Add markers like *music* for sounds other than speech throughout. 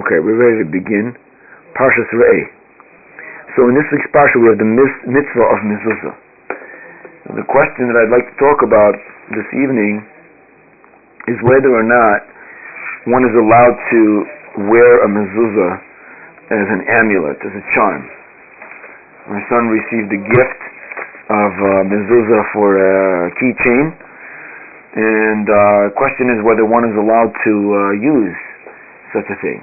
Okay, we're ready to begin. Parshas Re'eh. So in this week's Parsha we have the mitzvah of mezuzah. The question that I'd like to talk about this evening is whether or not one is allowed to wear a mezuzah as an amulet, as a charm. My son received a gift of a mezuzah for a keychain, and uh, the question is whether one is allowed to uh, use such a thing.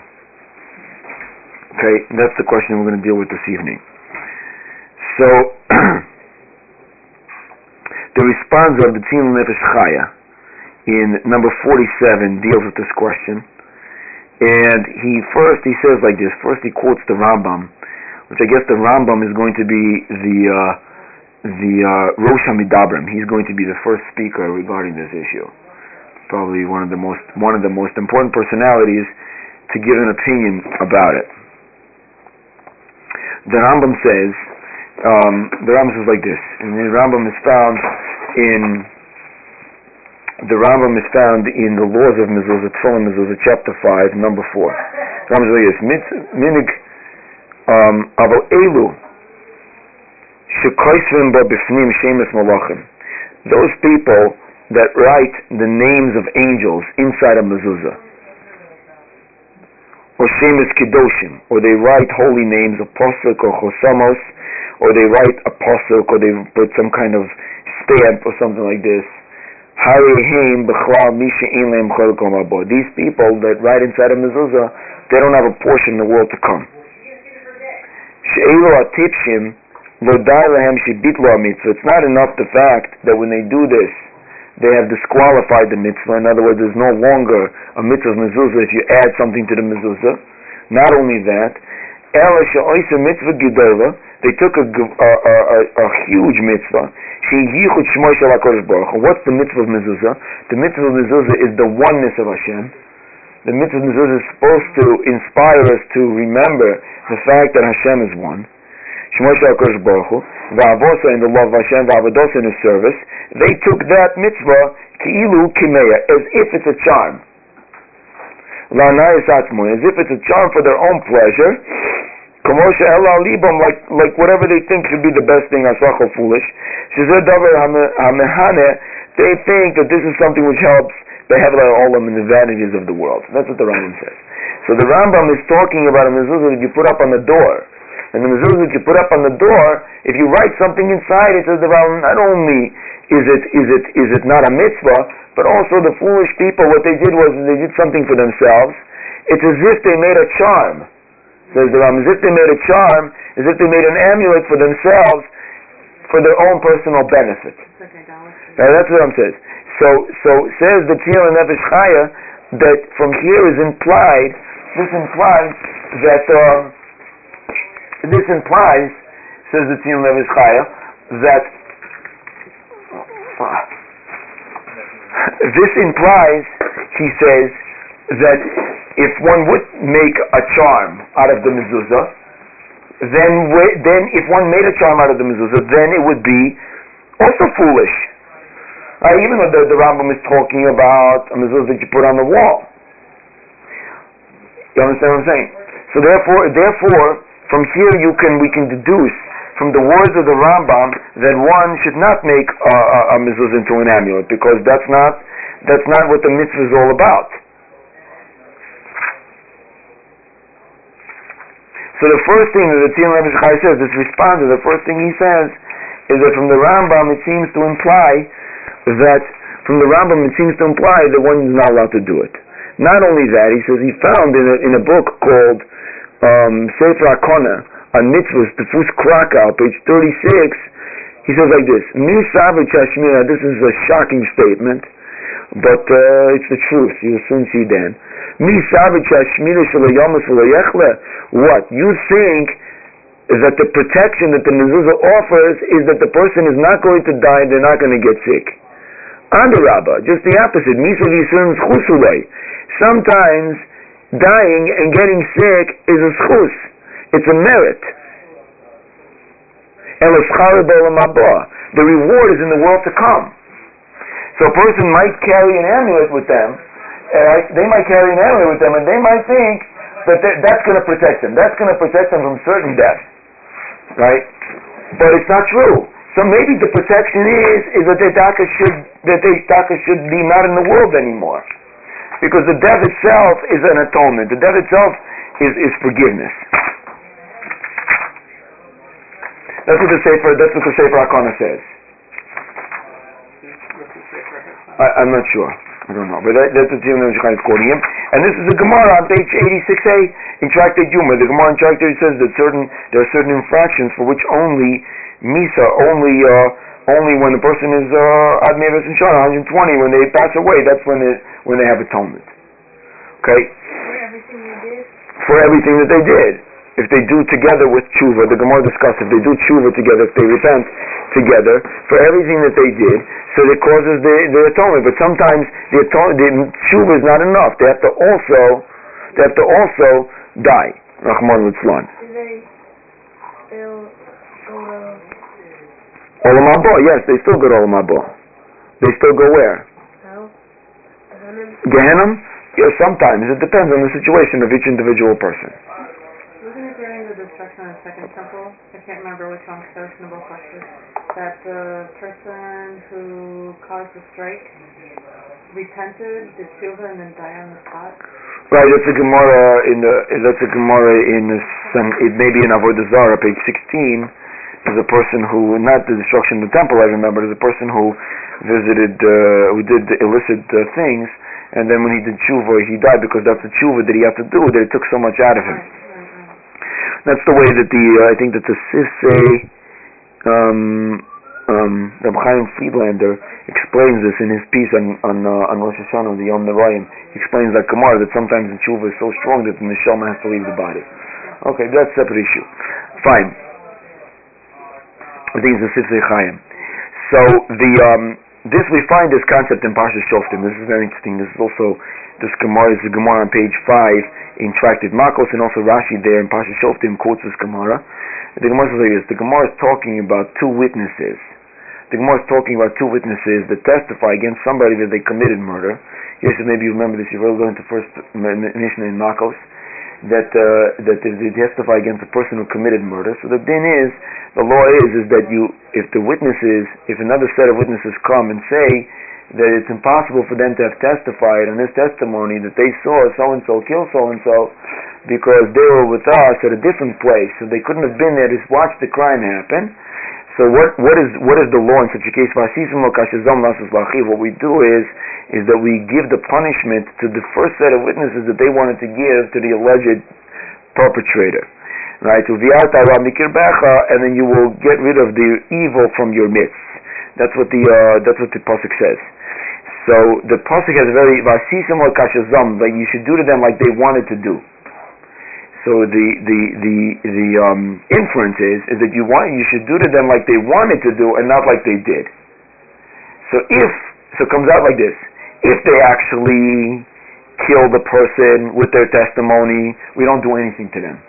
Okay, that's the question we're going to deal with this evening. So, *clears throat* the response of the Tzin Nefesh Chaya in number 47 deals with this question. And he first, he says like this, first he quotes the Rambam, which I guess the Rambam is going to be the, uh, the uh, Rosh HaMidabrim. He's going to be the first speaker regarding this issue. Probably one of the most, one of the most important personalities to give an opinion about it the Rambam says, um, the Rambam says like this, and the Rambam is found in the Rambam is found in the laws of Mezuzah, Tefillin Mezuzah, chapter 5, number 4. The Rambam says like this, Minig um, Aval Elu Shekoisvim Ba Bifnim Malachim Those people that write the names of angels inside a mezuzah or Shemus Kedoshim, or they write holy names Posuk or Chosamos, or they write a Posuk, or they put some kind of stamp or something like this. These people that write inside a mezuzah, they don't have a portion in the world to come. So it's not enough the fact that when they do this, they have disqualified the mitzvah. In other words, there's no longer a mitzvah of mezuzah if you add something to the mezuzah. Not only that, mitzvah gedola, they took a, a, a, a huge mitzvah. What's the mitzvah of mezuzah? The mitzvah of mezuzah is the oneness of Hashem. The mitzvah of mezuzah is supposed to inspire us to remember the fact that Hashem is one. Shmosh HaKadosh Baruch in the love of Hashem, Va'avodosa in His service, they took that mitzvah, Ki'ilu Kimeya, as if it's a charm. La'nayis as if it's a charm for their own pleasure, Kamosha Ela Libam, like, like whatever they think should be the best thing, Asachel foolish. Shizeh Davar HaMehane, they think that this is something which helps the Hevla Olam and the vanities of the world. That's what the Rambam says. So the Rambam is talking about a mezuzah that you put up on the door. And the mezuzah that you put up on the door, if you write something inside, it says the Rambam, not only is it, is it, is it not a mitzvah, but also the foolish people, what they did was they did something for themselves. It's as if they made a charm. Says the Rambam, as if they made a charm, as if they made an amulet for themselves, for their own personal benefit. Now, that's what I'm saying. So, so says the Tzil and Nefesh Chaya that from here is implied, this implies that um, this implies, says the Levis Chaya, that *laughs* this implies, he says, that if one would make a charm out of the mezuzah, then then if one made a charm out of the mezuzah, then it would be also foolish. Uh, even though the, the Rambam is talking about a mezuzah that you put on the wall. You understand what I'm saying? So therefore, therefore, from here you can we can deduce from the words of the Rambam that one should not make a, a, a into an amulet because that's not that's not what the mitzvah is all about. So the first thing that the Tzin Rabbi says, this response, the first thing he says is that from the Rambam it seems to imply that from the Rambam it seems to imply that one is not allowed to do it. Not only that, he says he found in a, in a book called um, Sefer Akona on mitzvahs, Tefus Krakow, page 36, he says like this, Mi this is a shocking statement, but uh, it's the truth, you'll soon see then. What? You think that the protection that the mezuzah offers is that the person is not going to die, they're not going to get sick. Rabba, just the opposite. Sometimes dying and getting sick is a schus. It's a merit. And. The reward is in the world to come. So a person might carry an amulet with them, uh, they might carry an amulet with them, and they might think that that's going to protect them. That's going to protect them from certain death, right? But it's not true. So maybe the protection is is that the daka should that the daka should be not in the world anymore, because the death itself is an atonement. The death itself is is forgiveness. That's what the Sefer. That's what the Sefer Hakana says. I, am not sure. I don't know, but that, that's what Zilman Shechai is quoting him. And this is the Gemara on page 86a in Tractate Yuma. The Gemara in Tractate says that certain there are certain infractions for which only Misa, only uh, only when the person is uh, Ad Meves and Shana, 120, when they pass away, that's when they when they have atonement. Okay. For everything they did. For everything that they did if they do together with tshuva, the Gemara discussed if they do tshuva together, if they repent together for everything that they did, so it causes the, the atonement. But sometimes the, atonement, the tshuva is not enough. They have to also, they have to also die. Rahman Litzlan. Do they still go Olam Haba? Yes, they still go to Olam Haba. They still go where? Gehenna? Yes, sometimes. It depends on the situation of each individual person Wasn't it during the destruction of the second temple. I can't remember which one because was in That the person who caused the strike repented, did tshuva, and then died on the spot. Right, that's a Gemara in the that's a Gemara in some it may be in Avodah Zarah, page sixteen. There's a person who not the destruction of the temple. I remember there's a person who visited uh, who did illicit uh, things, and then when he did tshuva, he died because that's the tshuva that he had to do that it took so much out of him. That's the way that the uh, I think that the Sifsei um, um, Rabbi Chaim Friedlander explains this in his piece on on, uh, on Rosh Hashanah, the Yom Nevoyim. He explains that Gemara that sometimes the tshuva is so strong that the neshama has to leave the body. Okay, that's a separate issue. Fine. I think it's the Sifsei Chaim. So the um, this we find this concept in Parsha Shoftim. This is very interesting. This is also this Gemara is the Gemara on page five in Tractate Makos, and also Rashi there in Pasha Shoftim quotes this Gemara. The Gemara says like this: the Gemara is talking about two witnesses. The Gemara is talking about two witnesses that testify against somebody that they committed murder. Yes, maybe you remember this. You've already learned the first Mishnah in Makos that uh, that they testify against a person who committed murder. So the din is, the law is, is that you, if the witnesses, if another set of witnesses come and say that it's impossible for them to have testified on this testimony that they saw so and so kill so and so because they were with us at a different place, so they couldn't have been there to watch the crime happen. So what what is what is the law in such a case? What we do is is that we give the punishment to the first set of witnesses that they wanted to give to the alleged perpetrator. Right? And then you will get rid of the evil from your midst. That's what the uh, that's what the pasuk says. So the pasuk has a very vasisim or kashazam, like you should do to them like they wanted to do. So the the the the um, inference is is that you want you should do to them like they wanted to do and not like they did. So if so it comes out like this: if they actually kill the person with their testimony, we don't do anything to them.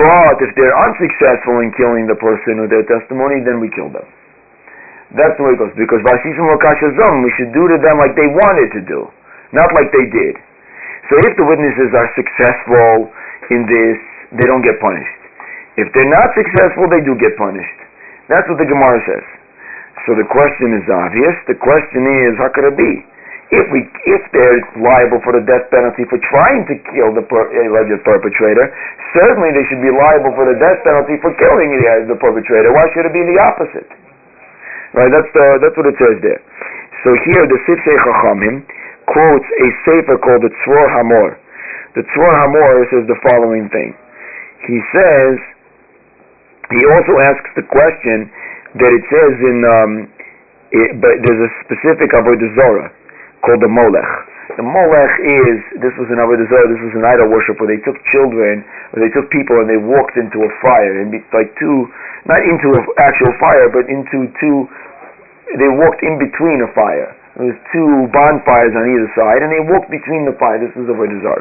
But if they're unsuccessful in killing the person with their testimony, then we kill them. That's the way it goes. Because Vasishim Lokashazam, we should do to them like they wanted to do, not like they did. So if the witnesses are successful in this, they don't get punished. If they're not successful, they do get punished. That's what the Gemara says. So the question is obvious. The question is, how could it be? If we, if they're liable for the death penalty for trying to kill the per, alleged perpetrator, certainly they should be liable for the death penalty for killing the, the perpetrator. Why should it be the opposite? Right, that's the that's what it says there. So here the Sifsei Chachamim quotes a sefer called the Tzror Hamor. The Tzror Hamor says the following thing. He says he also asks the question that it says in um, it, but there's a specific avodah zorah called the Molech. The Molech is this was an avodah zorah. This was an idol worship where they took children, where they took people and they walked into a fire and like two, not into an actual fire, but into two they walked in between a fire. There was two bonfires on either side, and they walked between the fire. This is the way Zar.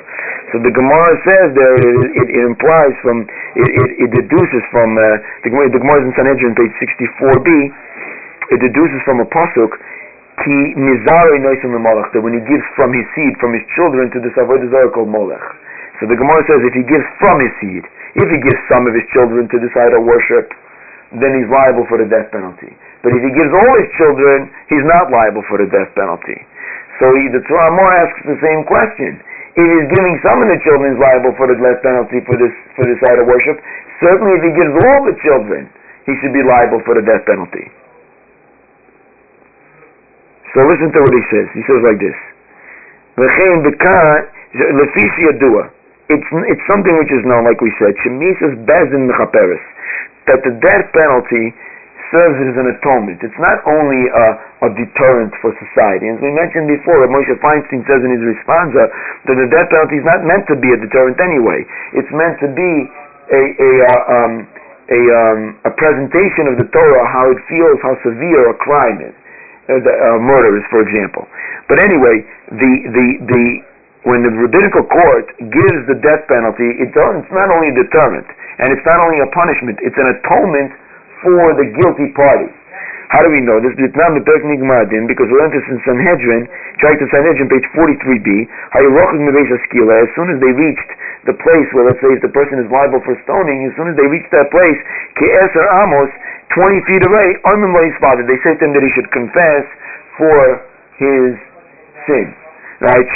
So the Gemara says there, it, it, it implies from, it, it, it deduces from, uh, the, Gemara, the Gemara is in Sanhedrin, page 64b, it deduces from a pasuk, ki mizarei noisim lemalach, that when he gives from his seed, from his children to this avodah zarah called molech. So the Gemara says if he gives from his seed, if he gives some of his children to this idol worship, then he's liable for the death penalty. But if he gives all his children, he's not liable for the death penalty. So he, the Torah more asks the same question. If he's giving some of the children, he's liable for the death penalty for this for this idol worship. Certainly, if he gives all the children, he should be liable for the death penalty. So listen to what he says. He says like this. It's, it's something which is known, like we said, Shemisas Bezin Mechaperes, that the death penalty serves as an atonement. It's not only a, a deterrent for society. As we mentioned before, Moshe Feinstein says in his responsa that the death penalty is not meant to be a deterrent anyway. It's meant to be a, a, uh, um, a, um, a presentation of the Torah, how it feels, how severe a crime is uh, the, uh, murderers, for example. But anyway, the, the, the, when the rabbinical court gives the death penalty, it's, it's not only a deterrent, and it's not only a punishment, it's an atonement for the guilty party. How do we know this? Because we learned this in Sanhedrin, the Sanhedrin, page 43b. As soon as they reached the place where, let's say, if the person is liable for stoning, as soon as they reached that place, amos, 20 feet away, Armin father, they said to him that he should confess for his sin. Right?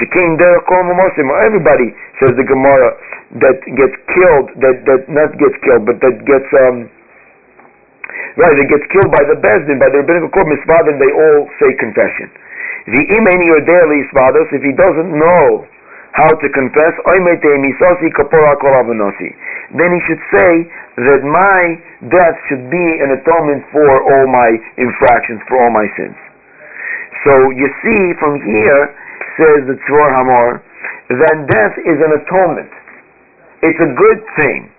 Everybody says the Gemara that gets killed, that that not gets killed, but that gets um, right, that gets killed by the Bezdin, by the rabbinical court misvadim, they all say confession. The imeni or daily isvados, if he doesn't know how to confess, then he should say that my death should be an atonement for all my infractions, for all my sins. So you see from here, says the Tzror Hamor, that death is an atonement. It's a good thing.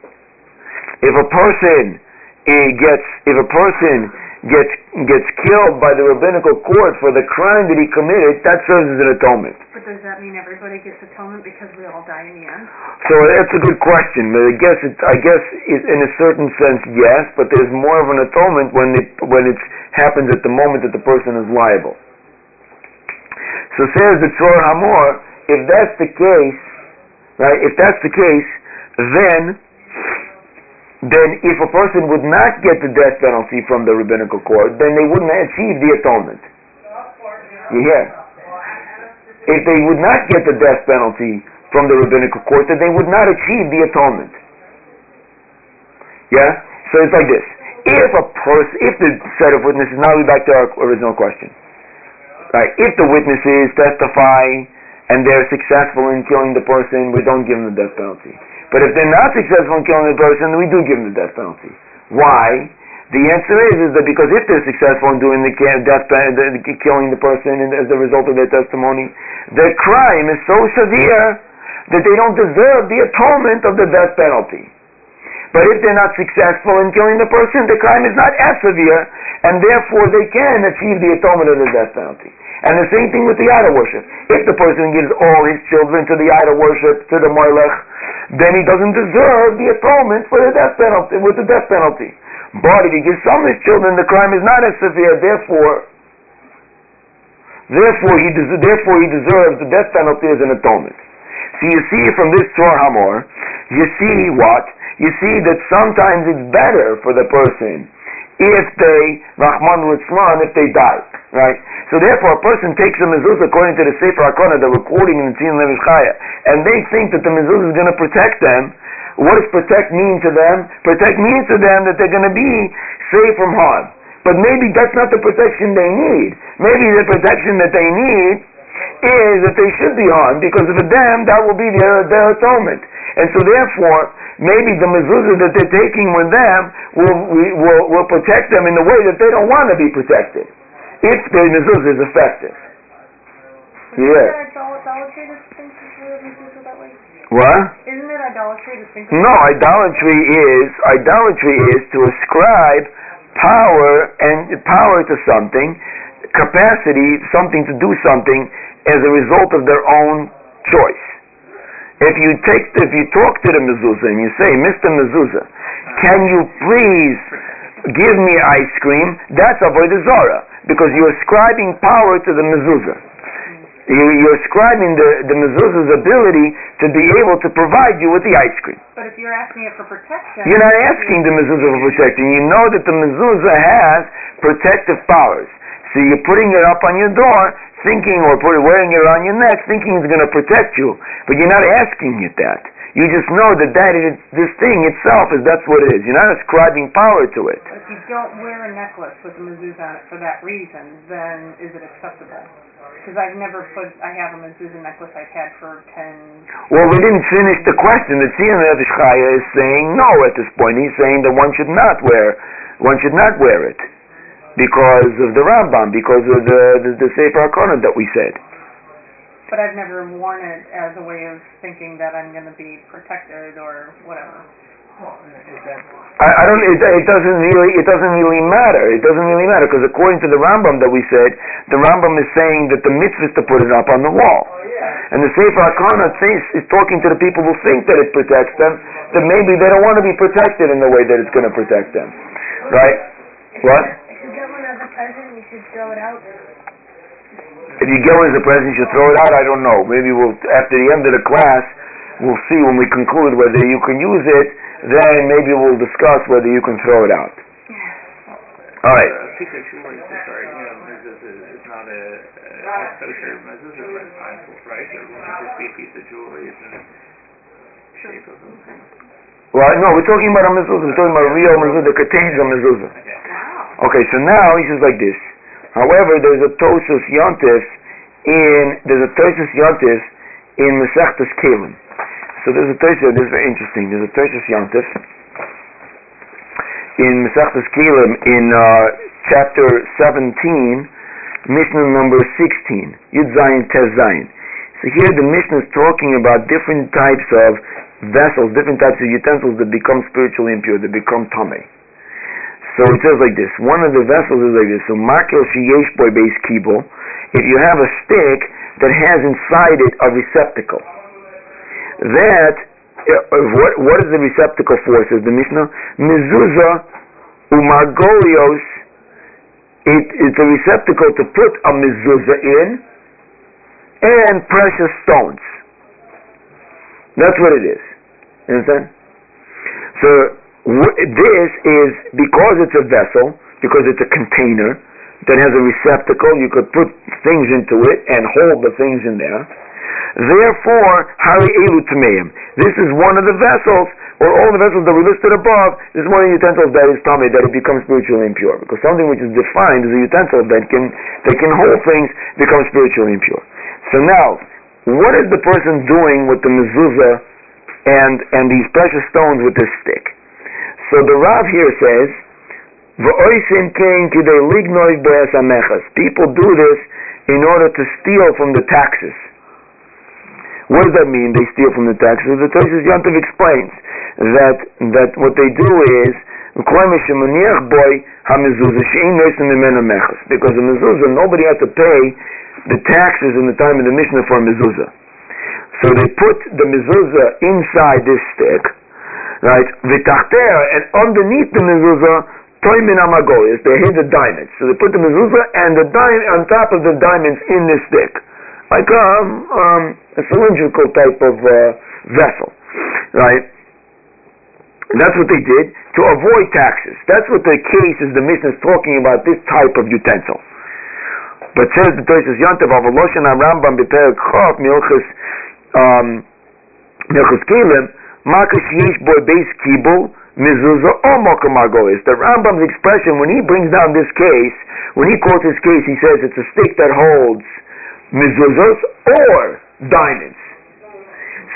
If a person eh, gets, if a person gets gets killed by the rabbinical court for the crime that he committed, that serves as an atonement. But does that mean everybody gets atonement because we all die in the end? So that's a good question. But I guess it, I guess it, in a certain sense, yes. But there's more of an atonement when it when it happens at the moment that the person is liable. So says the Tzror Hamor, if that's the case, right? If that's the case, then then if a person would not get the death penalty from the rabbinical court, then they wouldn't achieve the atonement. You hear? If they would not get the death penalty from the rabbinical court, then they would not achieve the atonement. Yeah? So it's like this. If a person, if the set of witnesses, now we're back to our original question. Right? If the witnesses testify and they're successful in killing the person, we don't give them the death penalty. But if they're not successful in killing the person, we do give them the death penalty. Why? The answer is, is that because if they're successful in doing the death, the, killing the person as a result of their testimony, their crime is so severe that they don't deserve the atonement of the death penalty. But if they're not successful in killing the person, the crime is not as severe, and therefore they can achieve the atonement of the death penalty. And the same thing with the idol worship. If the person gives all his children to the idol worship, to the Moilech, then he doesn't deserve the atonement for the death penalty, with the death penalty. But if he gives some of his children, the crime is not as severe, therefore, therefore he, des- therefore he deserves the death penalty as an atonement. So you see from this Tzror Hamor, you see what? You see that sometimes it's better for the person if they, Rahman Litzlan, if they die. Right? So therefore a person takes a mezuzah according to the Sefer HaKona, the recording in the Tzin Levish and they think that the mezuzah is going to protect them. What does protect mean to them? Protect means to them that they're going to be safe from harm. But maybe that's not the protection they need. Maybe the protection that they need is that they should be harmed because for them that will be their, their atonement. And so therefore, maybe the mezuzah that they're taking with them will, will, will protect them in the way that they don't want to be protected. If the mezuzah is effective. Yeah. What? Isn't it idolatry to think of that way? What? Isn't it idolatry to think of No, idolatry is idolatry is to ascribe power and power to something, capacity, something to do something as a result of their own choice. If you take, if you talk to the mezuzah and you say, Mr. Mezuzah, can you please give me ice cream? That's avodah zara. Because you're ascribing power to the mezuzah. You- You're ascribing the, the mezuzah's ability to be able to provide you with the ice cream. But if you're asking it for protection. You're not asking the mezuzah for protection. You know that the mezuzah has protective powers. So you're putting it up on your door, thinking, or put, wearing it around your neck, thinking it's going to protect you. But you're not asking it that. You just know that that is, this thing itself is that's what it is. You're not ascribing power to it. If you don't wear a necklace with a mezuzah on it for that reason, then is it acceptable? Because I've never put, I have a mezuzah necklace I've had for ten. Well, we didn't finish the question. The Nefesh Chaya is saying no at this point. He's saying that one should not wear, one should not wear it because of the Rambam, because of the the, the Sefer HaKohen that we said. But I've never worn it as a way of thinking that I'm going to be protected or whatever. I, I don't. It, it doesn't really. It doesn't really matter. It doesn't really matter because according to the Rambam that we said, the Rambam is saying that the mitzvah is to put it up on the wall, and the Sefer Hakana is talking to the people who think that it protects them. That maybe they don't want to be protected in the way that it's going to protect them, right? What? If you get one as a present, you should throw it out. If you get one as a present, you throw it out. I don't know. Maybe we'll after the end of the class, we'll see when we conclude whether you can use it. Then maybe we'll discuss whether you can throw it out. All right. Piece of jewelry, I'm sorry, you know, mezuzah is not a, a kosher mezuzah for mindful, right? Or would it just be a piece of jewelry in the shape of a Well, no, we're talking about a mezuzah. We're talking about a real mezuzah that contains a mezuzah. Okay, so now he says like this. However, there's a Tosus Yontif in there's a Tosus Yontif in Masechtas Kalim. So there's a Tosus. This is very interesting. There's a Tosus Yontif in Masechtas Kalim in uh, chapter 17, Mishnah number 16, Yud Zayin Tez. So here the Mishnah is talking about different types of vessels, different types of utensils that become spiritually impure, that become tamei. So it says like this. One of the vessels is like this. So makil sheyesh boy base kibble. If you have a stick that has inside it a receptacle, that uh, what what is the receptacle for? Says the Mishnah. Mezuzah umargolios. It, it's a receptacle to put a mezuzah in, and precious stones. That's what it is. You understand? So This is because it's a vessel, because it's a container that has a receptacle, you could put things into it and hold the things in there. Therefore, Hari Elu Tameim. This is one of the vessels, or all the vessels that we listed above, this is one of the utensils that is tummy, that it becomes spiritually impure. Because something which is defined as a utensil that can that can hold things becomes spiritually impure. So now, what is the person doing with the mezuzah and and these precious stones with this stick? So the Rav here says, "V'oisim kein kidei lignoi be'es amechas." People do this in order to steal from the taxes. What does that mean? They steal from the taxes. The Toshis Yantav explains that that what they do is because the mezuzah nobody had to pay the taxes in the time of the Mishnah for a mezuzah. So they put the mezuzah inside this stick, right? V'tachter, and underneath the mezuzah, toimin amagoyas, they hid the diamonds. So they put the mezuzah and the diamond on top of the diamonds in this stick, like um, um, a cylindrical type of uh, vessel, right? That's what they did to avoid taxes. That's what the case is. The mission is talking about this type of utensil. But says the Toshis Yantav of Loshen Rambam Beperek Chof Milchus um, Milchus Kelim Makas Yesh Boy Beis Kibul Mezuzah or Mokum. The Rambam's expression when he brings down this case, when he quotes this case, he says it's a stick that holds mezuzahs or diamonds.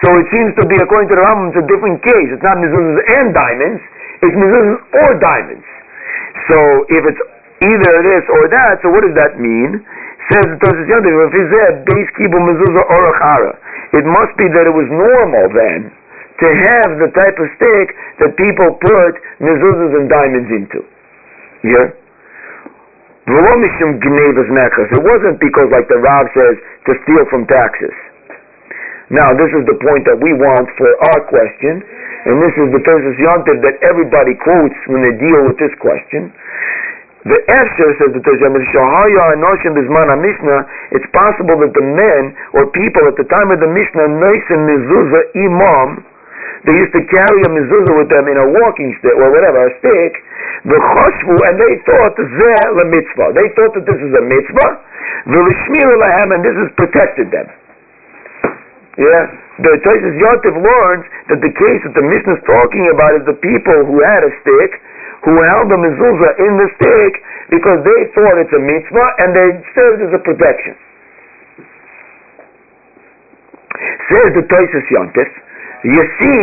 So it seems to be, according to the Rambam, it's a different case. It's not mezuzahs and diamonds. It's mezuzahs or diamonds. So if it's either this or that, so what does that mean? Says the Tosis Yontif, if said base kibu mezuzah or achara, it must be that it was normal then to have the type of stick that people put mezuzahs and diamonds into. Yeah? It wasn't because, like the Rav says, to steal from taxes. Now, this is the point that we want for our question, and this is the Tosis Yontif that everybody quotes when they deal with this question. The Esher says the Bizman Mishnah, it's possible that the men or people at the time of the Mishnah, Noisim Mezuzah Imam, they used to carry a mezuzah with them in a walking stick or whatever, a stick, the choshvu, and they thought zeh la mitzvah. They thought that this is a mitzvah, v'lishmir lahem, and this has protected them. Yeah, the Tosis Yontif learns that the case that the Mishnah is talking about is the people who had a stick, who held the mezuzah in the stick because they thought it's a mitzvah and they served as a protection. Says the Tosis Yontif, you see,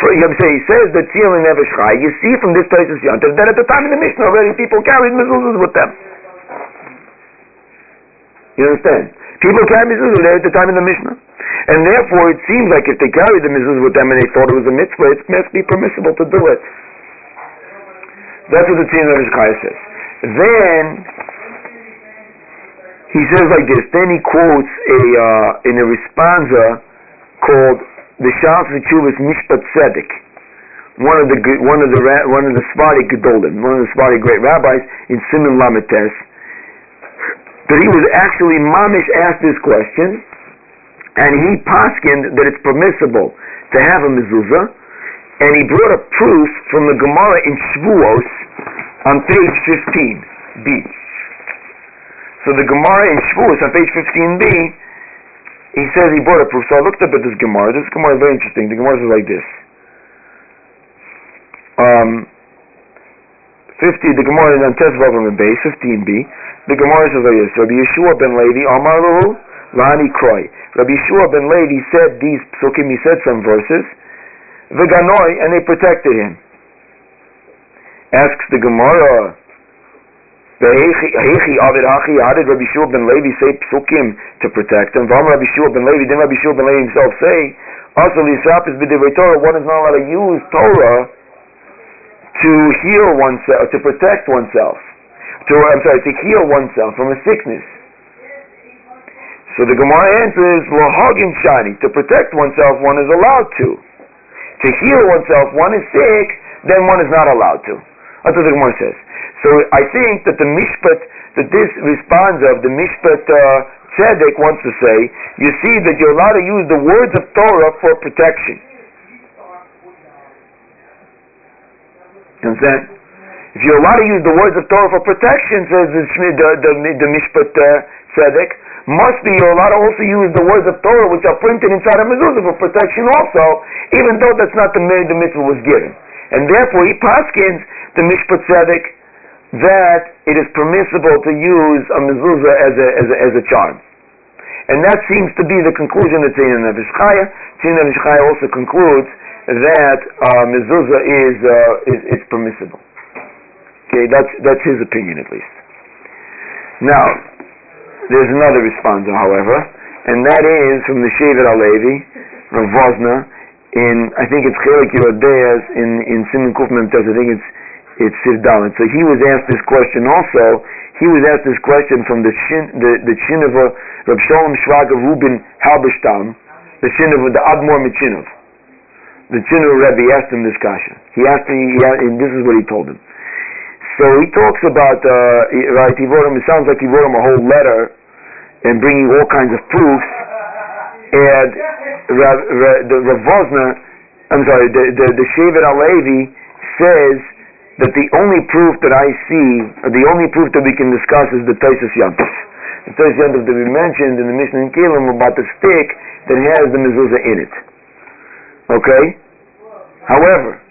for, he says that Tzil and Chai, you see from this Tosis Yontif that at the time of the Mishnah already people carried mezuzahs with them. You understand? People carried mezuzahs there at the time of the Mishnah. And therefore it seems like if they carried the mezuzah with them and they thought it was a mitzvah, it must be permissible to do it. That's what the Tzin of Hizkiah says. Then he says like this. Then he quotes a uh, in a responsa called the Shas V'Chuvas Mishpat Tzedek. One of the one of the one of the Sephardi Gedolim, one of the Sephardi great rabbis in Simon Lamites, that he was actually mamish asked this question, and he poskined that it's permissible to have a mezuzah, and he brought a proof from the Gemara in Shavuos on page 15b. So the Gemara in Shavuos on page 15b, he says he brought a proof. So I looked up at this Gemara. This Gemara is very interesting. The Gemara says like this. Um, 50, the Gemara is on Tesvav and base, 15b. The Gemara says like this. Rabbi Yeshua ben Levi, Amar Lahu, Lani Kroy. Rabbi Yeshua ben Levi said these psukim, he said some verses, V'ganoi, and they protected him. Asks the Gemara, how did Rabbi Shua ben Levi say psukim to protect him? Vam Rabbi Shua ben Levi, didn't Rabbi Shua ben Levi himself say, also Lisap is b'divrei Torah, one is not allowed to use Torah to heal oneself, to protect oneself. To, I'm sorry, to heal oneself from a sickness. So the Gemara answers, Lohagin Shani, to protect oneself, one is allowed to. To heal oneself, one is sick, then one is not allowed to. That's what the Gemara says. So I think that the Mishpat, that this responds of, the Mishpat uh, Tzedek wants to say, you see that you're allowed to use the words of Torah for protection. You understand? If you're allowed to use the words of Torah for protection, says the, the, the, the Mishpat uh, Tzedek, must be you're allowed to also use the words of Torah which are printed inside a mezuzah for protection also, even though that's not the way the mitzvah was given. And therefore he paskins the Mishpat Tzedek that it is permissible to use a mezuzah as a, as a, as a charm. And that seems to be the conclusion of Tzina Nefesh Chaya. Tzina Nefesh Chaya also concludes that uh, mezuzah is, uh, is it's permissible. Okay, that's that's his opinion at least. Now, there's another response, however, and that is from the Shevet HaLevi, from Wosner, in I think it's Chelik Yerodeas in in Simon Kufman I think it's it's Sivdalit. So he was asked this question also. He was asked this question from the Shin, the the Chinova Rab Shalom Shraga Rubin Halberstam, the Chinova the Admor Michinov. The Chinova Rebbe asked him this question. He asked him, he and this is what he told him. So he talks about uh, right. He wrote him. It sounds like he wrote him a whole letter and bringing all kinds of proofs. And Rav, Rav, the Rav I'm sorry, the the, the Shevet HaLevi says that the only proof that I see, or the only proof that we can discuss is the Tosis Yantif. The Tosis Yantif that we mentioned in the Mishnah in Kilim about the stick that has the mezuzah in it. Okay? However,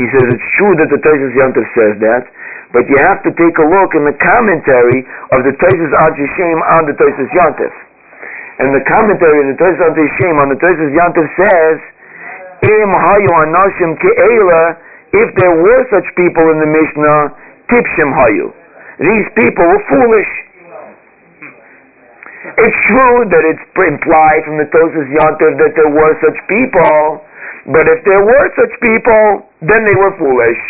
he says it's true that the Tosis Yantif says that, but you have to take a look in the commentary of the Tosis Ad Shem on the Tosis Yantif. And the commentary in the Tosis Ad Shem on the Tosis Yantif says, Im hayu anashim ke'ela if there were such people in the Mishnah, tipshim hayu. These people were foolish. It's true that it's implied from the Tosis Yantiv that there were such people, but if there were such people, then they were foolish.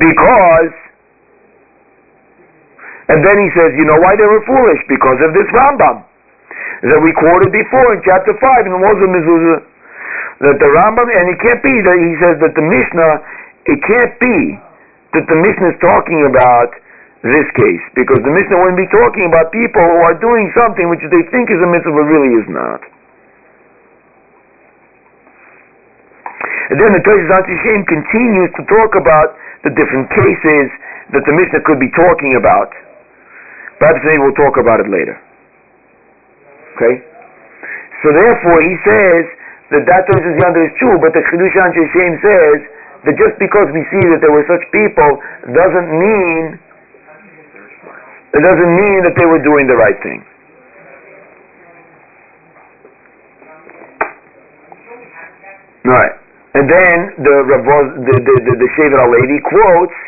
Because, and then he says, you know why they were foolish? Because of this Rambam that we quoted before in chapter 5 in the Muslim Mezuzah that the Rambam, and it can't be that he says that the Mishnah, it can't be that the Mishnah is talking about this case, because the Mishnah wouldn't be talking about people who are doing something which they think is a mitzvah but really is not. And then the Toshis Antishem continues to talk about the different cases that the Mishnah could be talking about. Perhaps maybe we'll talk about it later. Okay? So therefore he says that that Toshis Yonder is true, but the Chidush Antishem says that just because we see that there were such people doesn't mean it doesn't mean that they were doing the right thing. Right. And then the the the the, the lady quotes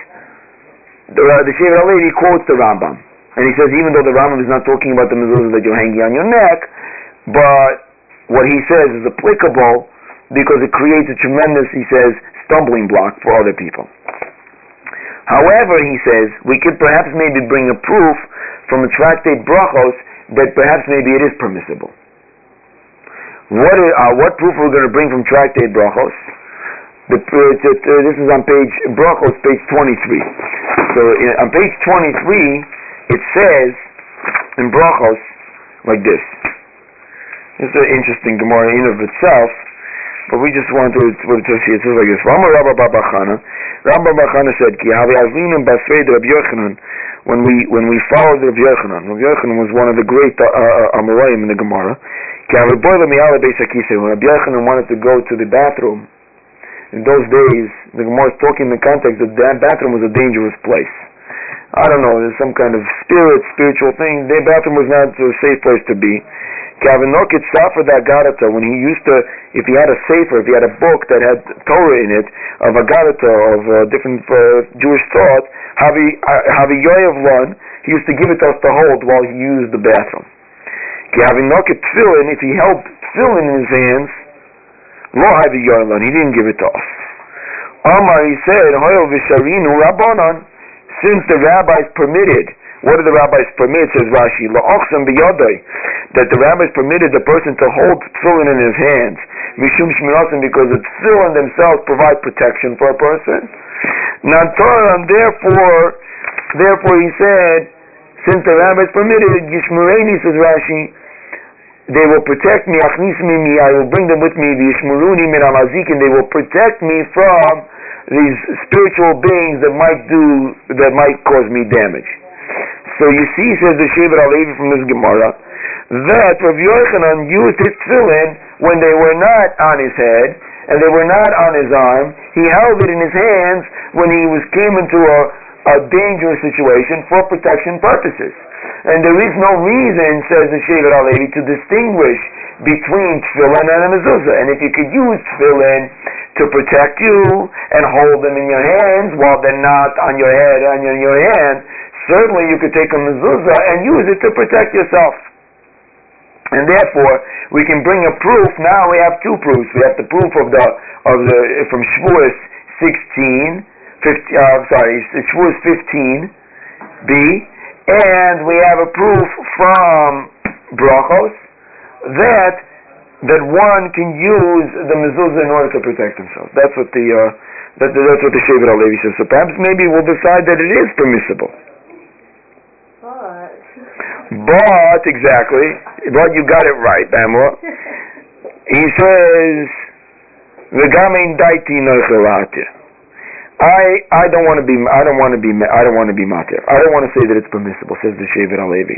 the uh, the Shevet lady quotes the Rambam, and he says even though the Rambam is not talking about the mezuzah that you're hanging on your neck, but what he says is applicable because it creates a tremendous, he says, stumbling block for other people. However, he says, we could perhaps maybe bring a proof from a tractate brachos that perhaps maybe it is permissible. What, is, uh, what proof are we going to bring from tractate brachos? The, uh, this is on page brachos, page 23. So on page 23, it says in brachos like this. It's an interesting Gemara in of itself. But we just want to, to, to see it says like this. Rama Rabba bar bar Chana. Rabba bar bar Chana said, Ki havi azlinim basvei Rabbi Yochanan. When we when we followed Rabbi Yochanan, Rabbi Yochanan was one of the great uh, uh, Amoraim in the Gemara. Ki havi boile miyale beis When Rabbi Yochanan wanted to go to the bathroom, in those days, the Gemara is talking in the context that that bathroom was a dangerous place. I don't know, there's some kind of spirit, spiritual thing. The bathroom was not a safe place to be. Kavanokit Safer Dagarata, when he used to, if he had a safer, if he had a book that had Torah in it, of Agarata, of uh, different uh, Jewish thought, Havi uh, Yoyev Lon, he used to give it to us to hold while he used the bathroom. Kavanokit Tfilin, if he held Tfilin in his hands, Lo Havi Yoyev Lon, he didn't give it to us. Amar, he said, Hoyel Visharinu Rabbanon, since the rabbis permitted what did the rabbis permit? Says Rashi, la'ochsam biyodai, that the rabbis permitted the person to hold tefillin in his hands, mishum shmirasim, because the tefillin themselves provide protection for a person. Nantoram, therefore, therefore he said, since the rabbis permitted it, yishmureni, says Rashi, they will protect me, achnismi I will bring them with me, the yishmuruni and they will protect me from these spiritual beings that might do, that might cause me damage. So you see, says the Shevet HaLevi from this Gemara, that Rav Yochanan used his tefillin when they were not on his head and they were not on his arm. He held it in his hands when he was came into a, a dangerous situation for protection purposes. And there is no reason, says the Shevet HaLevi, to distinguish between tefillin and a mezuzah. And if you could use tefillin to protect you and hold them in your hands while they're not on your head and in your hand, certainly you could take a mezuzah and use it to protect yourself. And therefore, we can bring a proof. Now we have two proofs. We have the proof of the of the from Shavuos 16, 15, uh, sorry, Shavuos 15, B, and we have a proof from Brachos that that one can use the mezuzah in order to protect himself. That's what the uh, that, that's what the Shevet HaLevi says. So perhaps maybe we'll decide that it is permissible. But, exactly, but you got it right, Bamla. *laughs* He says, V'gamein daiti I I don't want to be I don't want to be I don't want to be matir. I don't want to say that it's permissible, says the Shevet HaLevi.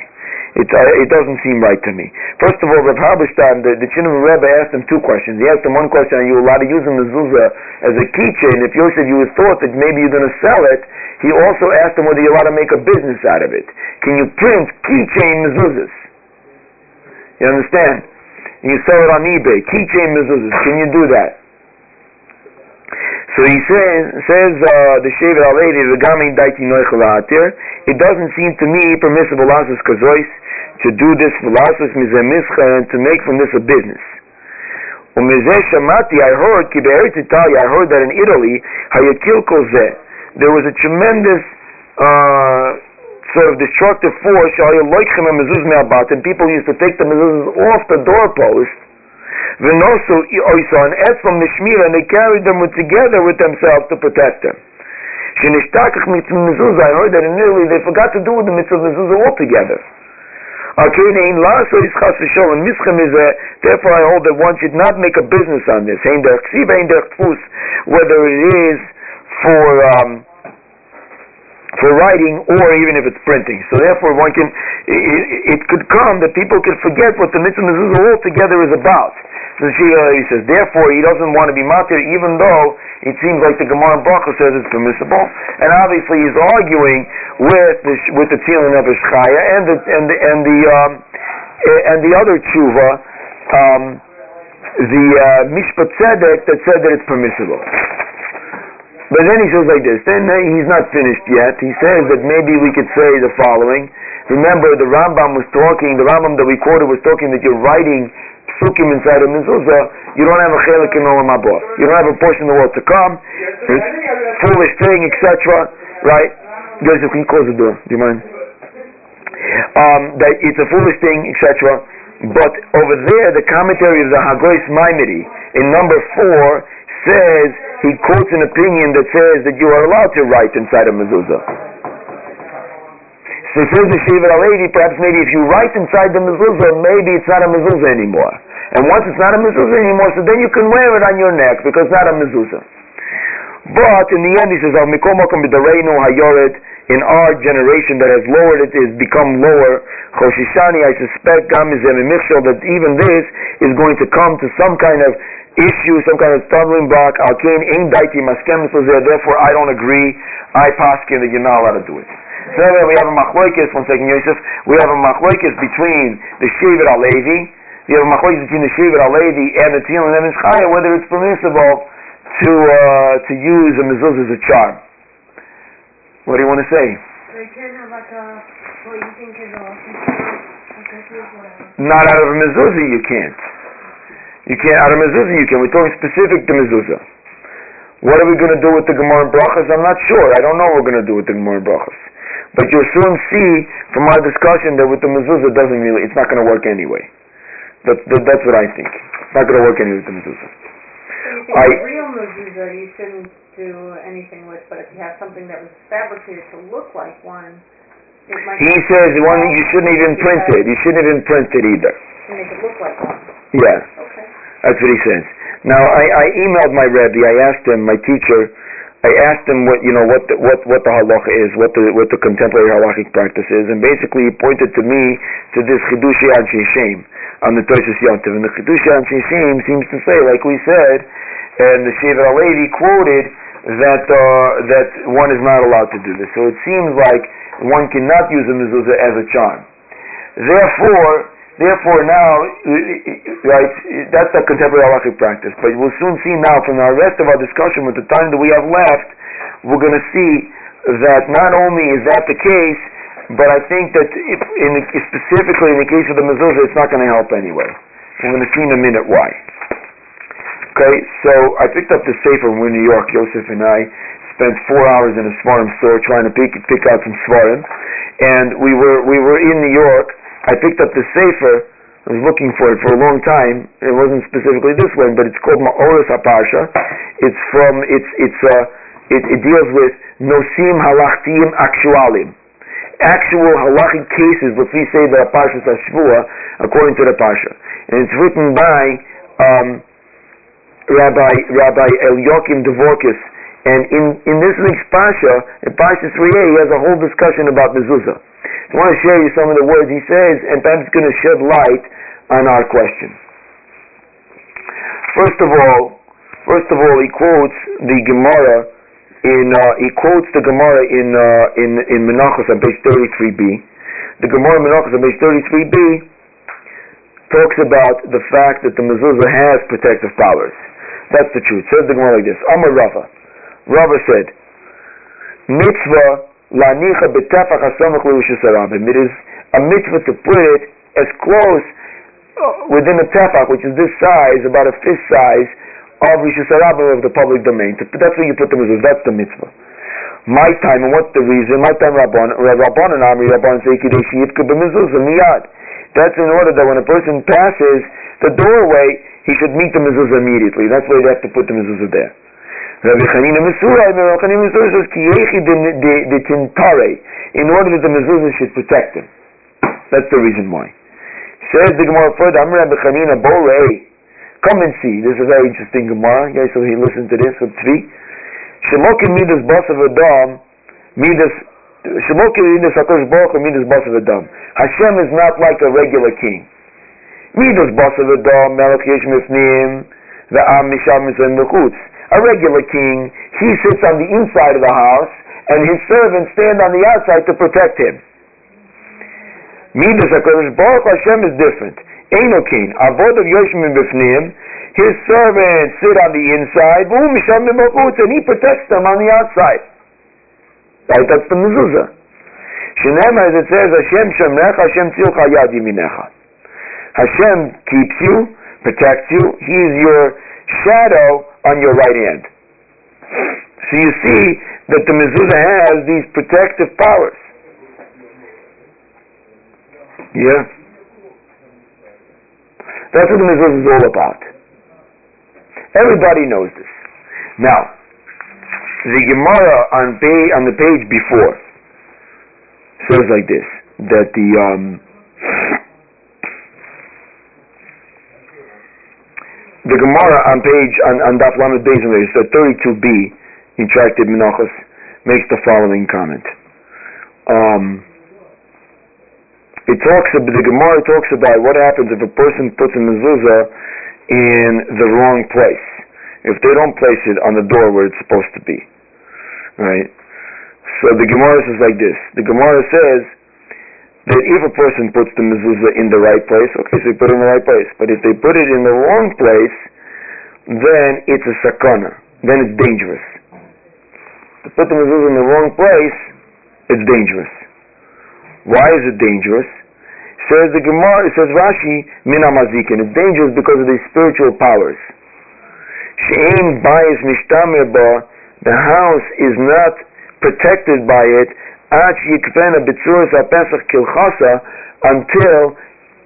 It uh, it doesn't seem right to me. First of all, Rav Halberstam, the, the Chinim Rebbe asked him two questions. He asked him one question: Are you allowed to use a mezuzah as a keychain? If Yosef, you thought that maybe you're going to sell it, he also asked him whether you're allowed to make a business out of it. Can you print keychain mezuzahs? You understand? And you sell it on eBay, keychain mezuzahs. Can you do that? So he says, says uh, the Shevet HaLevi, "V'gamin daiti noichalatir." It doesn't seem to me permissible lasus kazois to do this lasus mizamischa and to make from this a business. Umizeh shamati, I heard ki Italia, I heard that in Italy, hayakil kozeh there was a tremendous uh, sort of destructive force, and people used to take the mezuzahs off the doorpost, and also, they also had from the shmira, and they carried them together with themselves to protect them. Shenishtakach mitzvah mezuzah, I heard that in Italy they forgot to do the mitzvah mezuzah altogether. Therefore I hold that one should not make a business on this. Whether it is for, um, for writing or even if it's printing. So therefore one can, it, it could come that people could forget what the mitzvah mezuzah altogether is about. So he says, therefore he doesn't want to be matir even though it seems like the Gemara in says it's permissible. And obviously he's arguing with the, with the Tzilin of Chaya and the, and the, and the, um, and the other tshuva, um, the uh, Mishpat Tzedek that said that it's permissible. But then he says like this, then uh, he's not finished yet. He says that maybe we could say the following. Remember, the Rambam was talking, the Rambam that we quoted was talking that you're writing psukim inside a mezuzah, you don't have a chelik in olam haba. You don't have a portion of the world to come. It's foolish thing, etc. Right? Joseph, can close the door? Do you mind? Um, that it's a foolish thing, etc. But over there, the commentary of the Hagois Maimidi in number four says he quotes an opinion that says that you are allowed to write inside a mezuzah. So says the Shevet HaLevi, perhaps maybe if you write inside the mezuzah, maybe it's not a mezuzah anymore. And once it's not a mezuzah anymore, so then you can wear it on your neck because it's not a mezuzah. But in the end, he says. In our generation that has lowered it, has become lower. Choshishani, I suspect, that even this is going to come to some kind of issue, some kind of stumbling block. Al kain ein daiti maskem Therefore, I don't agree. I paskin that you're not allowed to do it. So we have a machloikis. One second, Yosef. We have a machloikis between the Shevet HaLevi you have a machlokes between the Shevet HaLevi and the Tzion and the Chaya whether it's permissible to uh, to use a mezuzah as a charm. What do you want to say? Not out of a mezuzah, you can't. You can't out of mezuzah. You can. We're talking specific to mezuzah. What are we going to do with the Gemara brachas? I'm not sure. I don't know what we're going to do with the Gemara brachas. But you'll soon see from our discussion that with the mezuzah doesn't really, it's not going to work anyway. That, that, that's what I think. It's not going to work anyway with the mezuzah. So I, real mezuzah you shouldn't do anything with, but if you have something that was fabricated to look like one, it might He says one you shouldn't even print it. You shouldn't even print it either. To make it look like one. Yeah. That's what he says. Now I, I emailed my Rebbe, I asked him, my teacher, I asked him what you know what the, what what the halacha is, what the what the contemporary halachic practice is, and basically he pointed to me to this chidushi ad shem on the Toshis Yontiv. And the Chidush on Shishim seems to say, like we said, and the Shevet HaLevi quoted that uh, that one is not allowed to do this. So it seems like one cannot use a mezuzah as a charm. Therefore, therefore now, right, that's the contemporary halachic practice. But we'll soon see now from the rest of our discussion with the time that we have left, we're going to see that not only is that the case, but I think that if in the, specifically in the case of the mezuzah, it's not going to help anyway. We're going to see in a minute why. Okay, so I picked up the Sefer when we were in New York. Yosef and I spent four hours in a Sefarim store trying to pick pick out some Sefarim, and we were we were in New York. I picked up the Sefer, I was looking for it for a long time. It wasn't specifically this one, but it's called Ma'oris HaParsha. It's from it's it's uh it, it deals with Nosim Halachtim Actualim actual halachic cases which we say that are Parshas Hashvua according to the Parsha. And it's written by um, Rabbi Rabbi Eliakim Dvorkis. And in, in this week's Parsha, in Parsha 3a, he has a whole discussion about mezuzah. I want to share you some of the words he says, and it's going to shed light on our question. First of all, first of all, he quotes the Gemara in uh, he quotes the Gemara in uh, in in Menachos on page 33b. The Gemara Menachos on page 33b talks about the fact that the mezuzah has protective powers. That's the truth. Says the Gemara like this: Amar. Rava said, "Mitzvah lanicha betefach hasamach le'ushasarabim." It is a mitzvah to put it as close uh, within a tefach, which is this size, about a fist size, of Rishus of the public domain. That's where you put the mezuzah. That's the mitzvah. My time, and what's the reason? My time, Rabban, Rabban and Amri, Rabban say, Kideshi Yipka b'mezuzah, miyad. That's in order that when a person passes the doorway, he should meet the mezuzah immediately. That's why they have to put the mezuzah there. Rabbi Chanina Mesura, Rabbi Chanina Mesura says, Ki yechi de tintare, in order that the mezuzah should protect him. That's the reason why. Says the Gemara further, Amr Rabbi Chanina, Borei, come and see. This is a very interesting Gemara. Okay, so he listened to this with three. Shemokim midas bas of Adam, midas, Shemokim midas HaKosh Baruch midas bas of Adam. Hashem is not like a regular king. Midas bas of Adam, Melech Yesh Mifnim, the Am Misham Mizan Mechutz. A regular king, he sits on the inside of the house, and his servants stand on the outside to protect him. Midas HaKadosh Baruch Hashem is different. Enokin, Avod of Yoshim Bifnim, his servants sit on the inside, and he protects them on the outside. Right, that's the mezuzah. Shenem, as it says, Hashem Shemrecha, Hashem Tzilcha Yad Yiminecha. Hashem keeps you, protects you, He is your shadow on your right hand. So you see that the mezuzah has these protective powers. Yeah? That's what the mezuzah is all about. Everybody knows this. Now, the Gemara on, on the page before says like this, that the, um, the Gemara on page, on, on Daf Lamed Beis, so 32b, in Tractate Menachos, makes the following comment. Um, it talks about, the Gemara talks about what happens if a person puts a mezuzah in the wrong place. If they don't place it on the door where it's supposed to be. Right? So the Gemara says like this. The Gemara says that if a person puts the mezuzah in the right place, okay, so put it in the right place. But if they put it in the wrong place, then it's a sakana. Then it's dangerous. To put the mezuzah in the wrong place, it's dangerous. Why is it dangerous? Says the Gemara, it says Rashi, mina mazikin. It's dangerous because of the spiritual powers. She'en bayis mishtamer ba, the house is not protected by it, at yikvena betzuris pesach kilchasa, until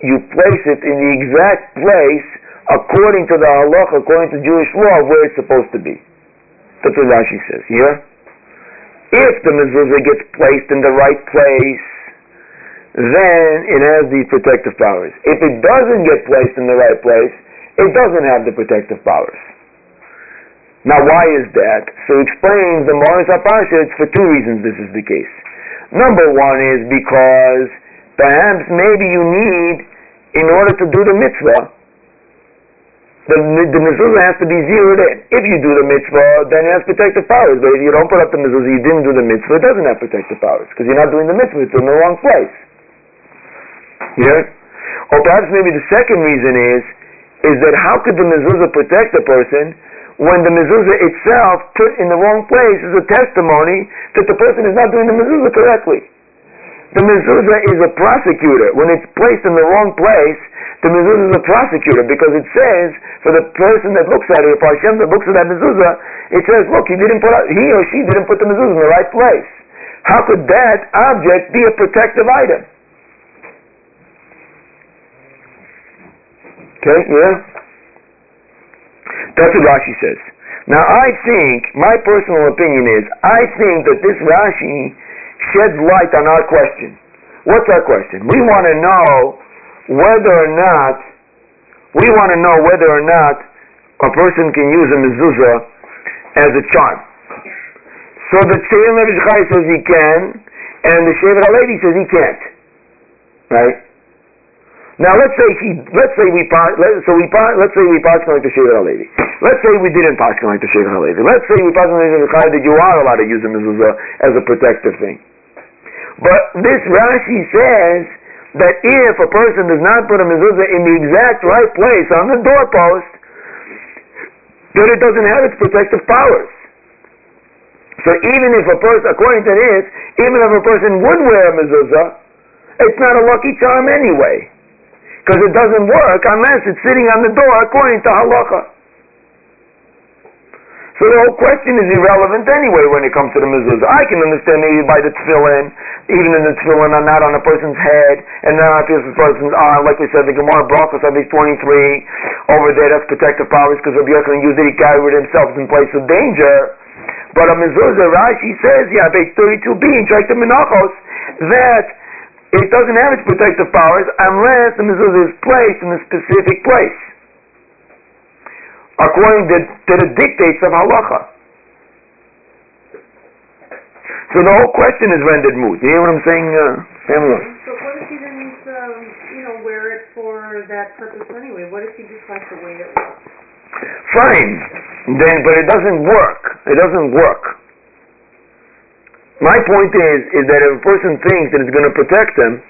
you place it in the exact place according to the halacha, according to Jewish law, where it's supposed to be. That's what Rashi says. here. If the mezuzah gets placed in the right place, then it has these protective powers. If it doesn't get placed in the right place, it doesn't have the protective powers. Now, why is that? So explains the Ma'oris HaParsha, it's for two reasons this is the case. Number one is because perhaps maybe you need, in order to do the mitzvah, the, the mezuzah has to be zeroed in. If you do the mitzvah, then it has protective powers. But if you don't put up the mezuzah, you didn't do the mitzvah, it doesn't have protective powers because you're not doing the mitzvah. It's in the wrong place. Yeah? Or perhaps maybe the second reason is, is that how could the mezuzah protect a person when the mezuzah itself put in the wrong place is a testimony that the person is not doing the mezuzah correctly. The mezuzah is a prosecutor. When it's placed in the wrong place, the mezuzah is a prosecutor because it says for the person that looks at it, for Hashem that looks at that mezuzah, it says, look, he didn't put he or she didn't put the mezuzah in the right place. How could that object be a protective item? Okay, yeah? That's what Rashi says. Now I think, my personal opinion is, I think that this Rashi sheds light on our question. What's our question? We want to know whether or not, we want to know whether or not a person can use a mezuzah as a charm. So the Tzayim Chai says he can, and the Shevet HaLevi says he can't. Right? Now let's say he, let's say we let, so we let's say we pass like the Shevet HaLevi. Let's say we didn't pass like the Shevet HaLevi. Let's say we pass like the Shevet that you are allowed to use a mezuzah as a protective thing. But this Rashi says that if a person does not put a mezuzah in the exact right place on the doorpost, then it doesn't have its protective powers. So even if a person, according to this, even if a person would wear a mezuzah, it's not a lucky charm anyway. Because it doesn't work unless it's sitting on the door according to halacha. So the whole question is irrelevant anyway when it comes to the mezuzah. I can understand maybe by the tefillin, even in the tefillin are not on a person's head, and not on a person's arm. Like we said, the Gemara Brachos, I think 23, over there, that's protective powers because Rabbi Yochanan used it, he carried himself in place of danger. But a mezuzah, Rashi says, yeah, page 32b, in Shaykh Menachos, that it doesn't have its protective powers unless the mezuzah is placed in a specific place according to, to the dictates of halacha. So the whole question is rendered moot. You hear what I'm saying, uh, Pamela? So what if he didn't, um, you know, wear it for that purpose anyway? What if he just likes the way it looks? Fine, then, but it doesn't work. It doesn't work. My point is, is that if a person thinks that it's going to protect them,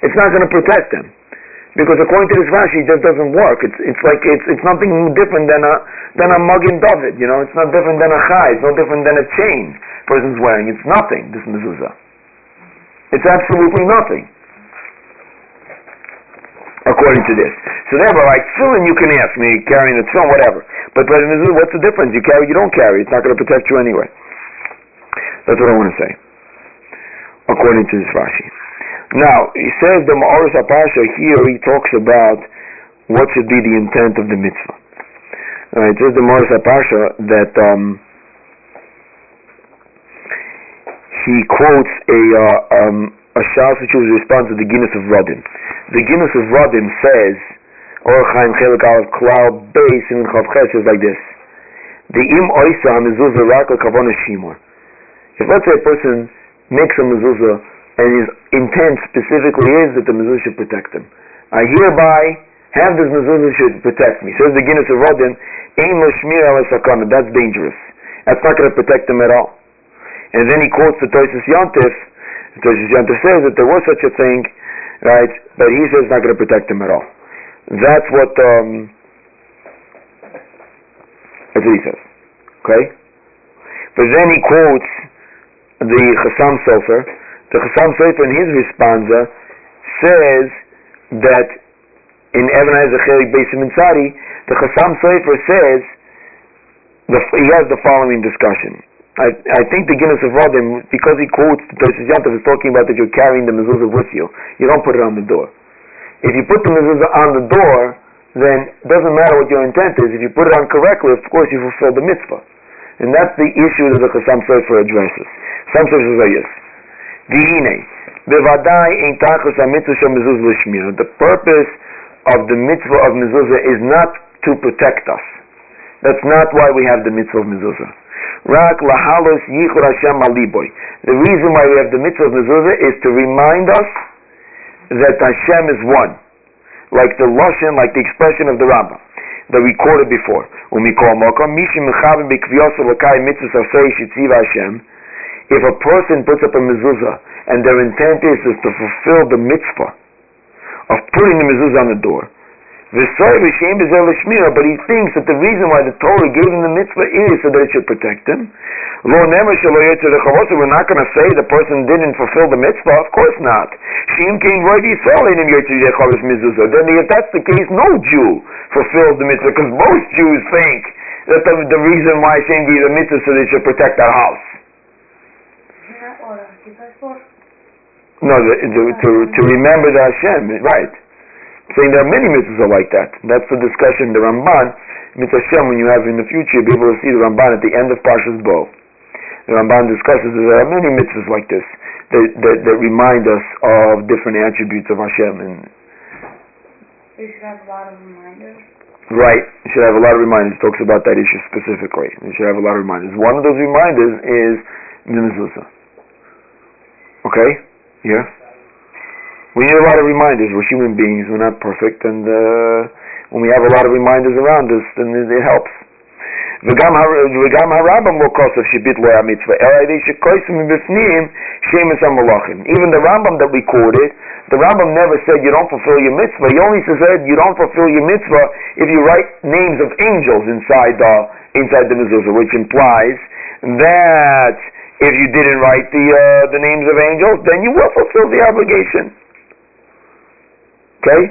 it's not going to protect them. Because according to this Rashi, it just doesn't work. It's it's like it's it's nothing different than a than a Magen David. You know, it's not different than a chai. It's no different than a chain a person's wearing. It's nothing. This mezuzah. It's absolutely nothing. According to this. So therefore, like tefillin, you can ask me carrying the tefillin, whatever. But but what's the difference? You carry, you don't carry. It's not going to protect you anyway. That's what I want to say. According to this Rashi. Now, he says the Ma'oris HaParsha here, he talks about what should be the intent of the mitzvah. Uh, it says the Ma'oris HaParsha that um, he quotes a uh, um, a shas which was response to the Ginas Veradim. The Ginas Veradim says, Or Chaim Chelik Aleph Klal Beis in Chav says like this: The im oisa mezuzah rak kavana shimor. If let's say a person makes a mezuzah and his intent specifically is that the mezuzah should protect him. I hereby have this mezuzah should protect me. Says the Guinness of sakana. That's dangerous. That's not going to protect him at all. And then he quotes the Tosis Yontif. The Tosis Yontif says that there was such a thing, right? But he says it's not going to protect him at all. That's what um, that's what he says. Okay? But then he quotes the Chassam Sofer, the Chassam Sofer in his responsa says that in Even HaEzer Chelik Beisim Mitzari, the Chassam Sofer says the, he has the following discussion. I, I think the Ginas Veradim, because he quotes the Tosis is talking about that you're carrying the mezuzah with you. You don't put it on the door. If you put the mezuzah on the door, then it doesn't matter what your intent is. If you put it on correctly, of course you fulfill the mitzvah. And that's the issue that the Chassam Sofer addresses. Chassam Sofer says this. Dihine. Bevadai ha-mitzvah. The purpose of the mitzvah of mezuzah is not to protect us. That's not why we have the mitzvah of mezuzah. Rak lahalos yichur Hashem aliboy. The reason why we have the mitzvah of mezuzah is to remind us that Hashem is one. Like the lashon, like the expression of the Rambam that we quoted before. If a person puts up a mezuzah and their intent is, is to fulfill the mitzvah of putting the mezuzah on the door, but he thinks that the reason why the Torah gave him the mitzvah is so that it should protect him. We're not going to say the person didn't fulfill the mitzvah. Of course not. Then if that's the case, no Jew fulfills the mitzvah because most Jews think that the, the reason why Hashem gave the mitzvah so it should protect our house. No, the, the, to, to remember the Hashem, right. Saying there are many mitzvahs like that. That's the discussion, the Ramban, mitzvah Hashem, when you have in the future, you'll be able to see the Ramban at the end of Parshas Bo. The Ramban discusses that there are many mitzvahs like this that, that, that remind us of different attributes of Hashem. And You should have a lot of reminders. Right. You should have a lot of reminders. It talks about that issue specifically. You should have a lot of reminders. One of those reminders is the mezuzah. Okay? Yeah? We need a lot of reminders. We're human beings. We're not perfect. And uh, when we have a lot of reminders around us, then it, it helps. וגם הרמב"ם לא כוסף שביט לו המצווה, אלא ידי שכוסף מבפנים שמש המלאכים. Even the Rambam that we quoted, the Rambam never said you don't fulfill your mitzvah. He only said you don't fulfill your mitzvah if you write names of angels inside the inside the mezuzah, which implies that if you didn't write the uh, the names of angels, then you will fulfill the obligation. Okay?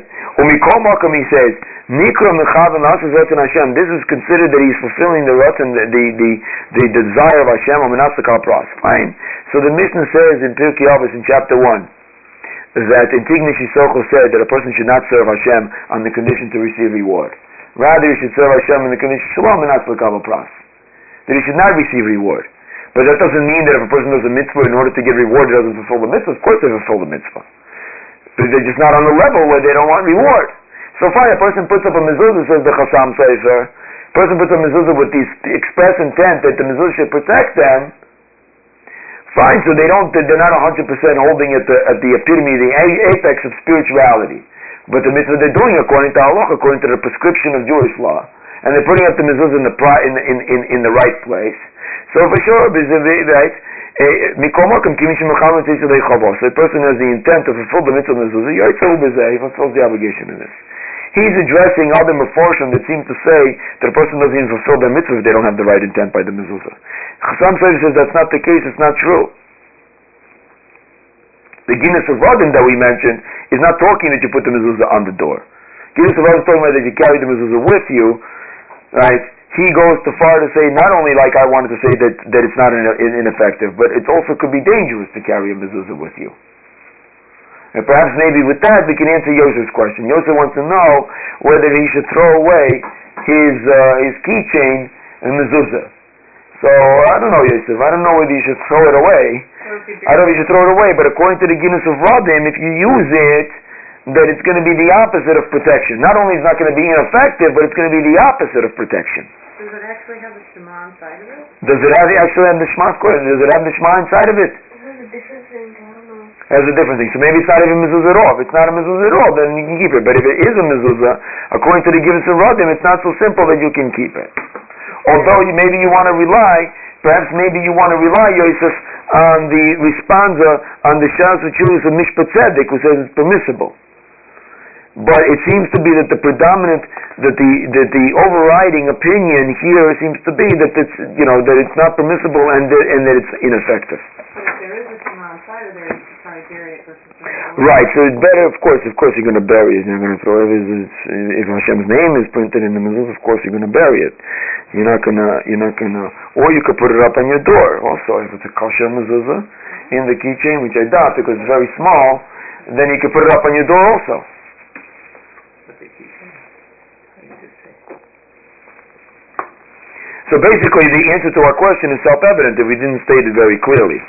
Umikol Makam he says, Nikra Mechavan Ratzon Hashem. This is considered that he's fulfilling the Ratzon, the, the, the, the desire of Hashem, Amenasakal Pras. Fine. So the Mishnah says in Pirkei Avos in chapter 1 that Antigonos said that a person should not serve Hashem on the condition to receive reward. Rather, he should serve Hashem in the condition Shalom Amenasakal Pras. That he should not receive reward. But that doesn't mean that if a person does a mitzvah in order to get reward, he doesn't fulfill the mitzvah. Of course, they fulfill the mitzvah. But they're just not on the level where they don't want reward. So fine, a person puts up a mezuzah, says the Chasam Sofer. A person puts up a mezuzah with the express intent that the mezuzah should protect them. Fine, so they don't, they're not 100% holding at the, at the epitome, the apex of spirituality. But the mitzvah they're doing according to halacha, according to the prescription of Jewish law. And they're putting up the mezuzah in the, in, in, in the right place. So for sure, right, eh, Mikomokim kimishin mechamet So a person has the intent to fulfill the mitzvah mezuzah, he fulfills the obligation in this. He's addressing other meforshim that seem to say that a person doesn't even fulfill their mitzvah if they don't have the right intent by the mezuzah. Chassam says that's not the case, it's not true. The Ginas Veradim that we mentioned is not talking that you put the mezuzah on the door. Ginas Veradim is talking about that you carry the mezuzah with you, right? He goes too far to say not only like I wanted to say that, that it's not in, in, ineffective, but it also could be dangerous to carry a mezuzah with you. And perhaps maybe with that we can answer Yosef's question. Yosef wants to know whether he should throw away his uh, his keychain and mezuzah. So I don't know, Yosef. I don't know whether you should throw it away. I don't know if you should throw it away, but according to the Ginas Veradim, if you use it, that it's going to be the opposite of protection. Not only is not going to be ineffective, but it's going to be the opposite of protection. Does it actually have the Shema inside of it? Does it have, actually have the Shema? Does it have the Shema inside of it? Has a different thing. So maybe it's not even mezuzah at all. If it's not a mezuzah at all, then you can keep it. But if it is a mezuzah, according to the Givus and Radim, it's not so simple that you can keep it. Although you, maybe you want to rely, perhaps maybe you want to rely, Yosef, on the responsa on the Shas V'Chulus of Mishpat Tzedek, who says it's permissible. But it seems to be that the predominant, that the that the overriding opinion here seems to be that it's you know that it's not permissible and that, and that it's ineffective. Right, so it's better, of course, of course you're going to bury it. You're going to throw it. If, if Hashem's name is printed in the mezuzah, of course you're going to bury it. You're not going to, you're not going to, or you could put it up on your door. Also, if it's a kosher mezuzah in the keychain, which I doubt because it's very small, then you could put it up on your door also. So basically, the answer to our question is self-evident if we didn't state it very clearly.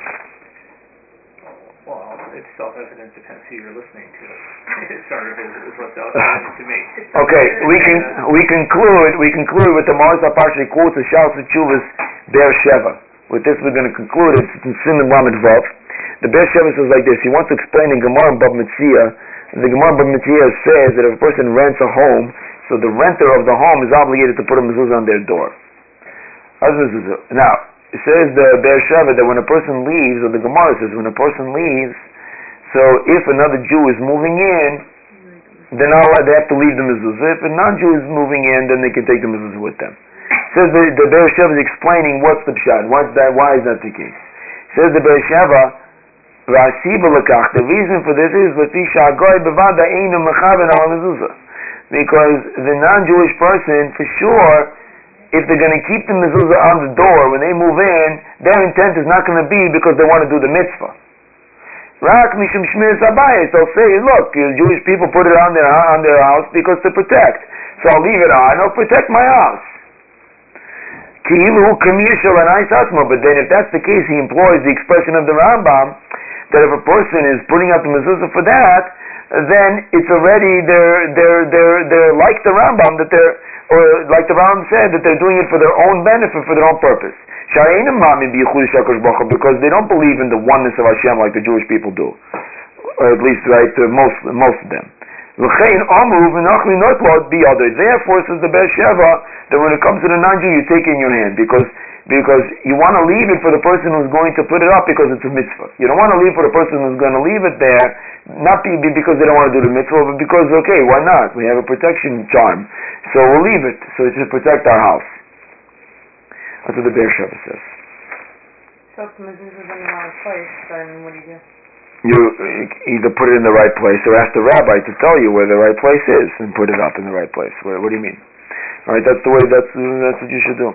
Well, it's self-evident depends who you're listening to. *laughs* It sort of is, is what's self-evident *laughs* to me. Okay, we can we conclude we conclude with the Marzah partially quotes the Shal Chuvas Be'er Sheva. With this, we're going to conclude. It's in Simon Lamed Vav. The Be'er Sheva says like this. He wants to explain in Gemara and Bab. The Gemara Bava Metzia says that if a person rents a home, so the renter of the home is obligated to put a mezuzah on their door. Now, it says the Be'er Sheva that when a person leaves, or the Gemara says when a person leaves, so if another Jew is moving in, then all they have to leave the mezuzah. If a non-Jew is moving in, then they can take the mezuzah with them. Says the, the Be'er Sheva is explaining what's the pshat. What's that? Why is that the case? Says the Be'er Sheva, the reason for this is because the non-Jewish person, for sure, if they're going to keep the mezuzah on the door when they move in, their intent is not going to be because they want to do the mitzvah. Rak mishum shmir sabayis. They'll say, look, Jewish people put it on their on their house because to protect. So I'll leave it on. I'll protect my house. But then, if that's the case, he employs the expression of the Rambam that if a person is putting up the mezuzah for that, then it's already they're they're they're they're like the Rambam that they're or like the Rambam said that they're doing it for their own benefit, for their own purpose. Because they don't believe in the oneness of Hashem like the Jewish people do, or at least right most most of them. Therefore, says the Be'er Sheva, that when it comes to the non-Jew, you take in your hand because because you want to leave it for the person who's going to put it up because it's a mitzvah. You don't want to leave for the person who's going to leave it there, not be, because they don't want to do the mitzvah, but because, okay, why not? We have a protection charm. So we'll leave it, so it should protect our house. That's what the Be'er Sheva says. So if the in the wrong place, then what do you do? you either put it in the right place or ask the rabbi to tell you where the right place is and put it up in the right place. What, what do you mean? All right, that's the way. That's that's what you should do.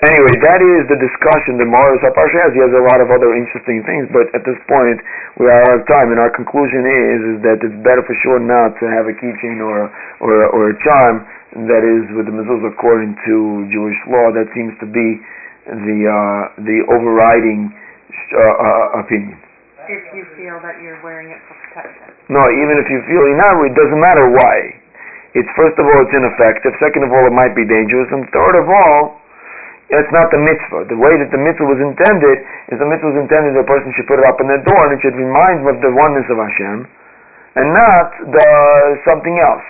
Anyway, that is the discussion that Morris Parsha has. He has a lot of other interesting things, but at this point we are out of time, and our conclusion is is that it's better for sure not to have a keychain or or or a charm that is with the mezuzah according to Jewish law. That seems to be the uh, the overriding uh, uh, opinion. If you feel that you're wearing it for protection. No, even if you feel you're not, it doesn't matter why. It's first of all, it's ineffective. Second of all, it might be dangerous, and third of all, it's not the mitzvah. The way that the mitzvah was intended is the mitzvah was intended that a person should put it up on their door and it should remind them of the oneness of Hashem, and not the something else.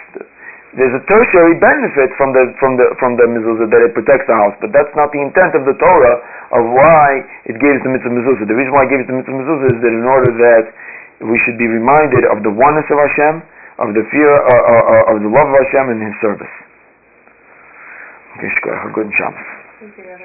There's a tertiary benefit from the from the from the mezuzah that it protects the house, but that's not the intent of the Torah of why it gave the mitzvah mezuzah. The reason why it gave the mitzvah mezuzah is that in order that we should be reminded of the oneness of Hashem, of the fear uh, uh, uh, of the love of Hashem and His service. Okay, good Shabbos. Thank you,